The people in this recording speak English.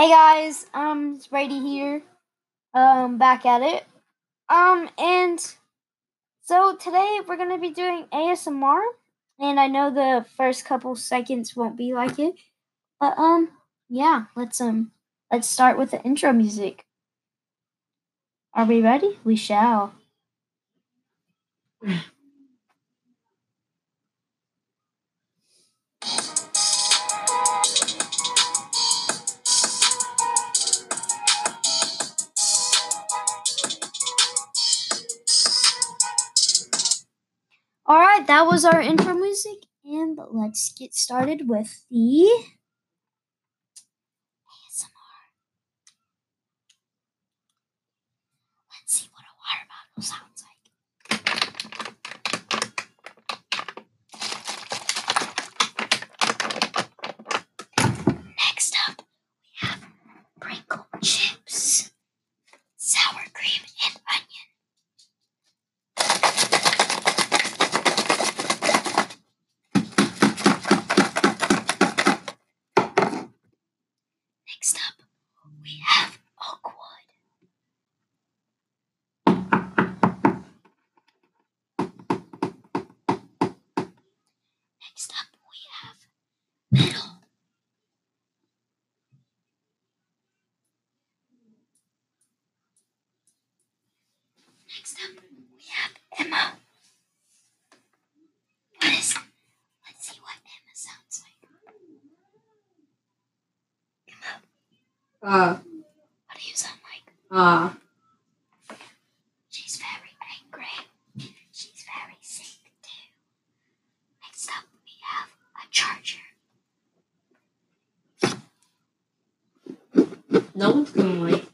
Hey guys, um, it's Brady here. Um, back at it. Um, and so today we're gonna be doing ASMR, and I know the first couple seconds won't be like it, but um, yeah, let's um, let's start with the intro music. Are we ready? We shall. right, that was our intro music, and let's get started with the ASMR. Let's see what a water bottle sounds like. Next up, we have Pringle chips, sour cream, and onion. Next up, we have Oakwood. Next up, we have Metal. Next up, we have Emma. What is? Let's see what Emma sounds like. Uh, What do you sound like? uh, She's very angry. She's very sick too. Next up, we have a charger. no one's gonna like